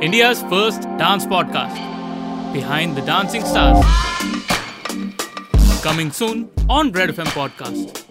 India's first dance podcast, Behind the Dancing Stars. Coming soon on Red FM Podcast.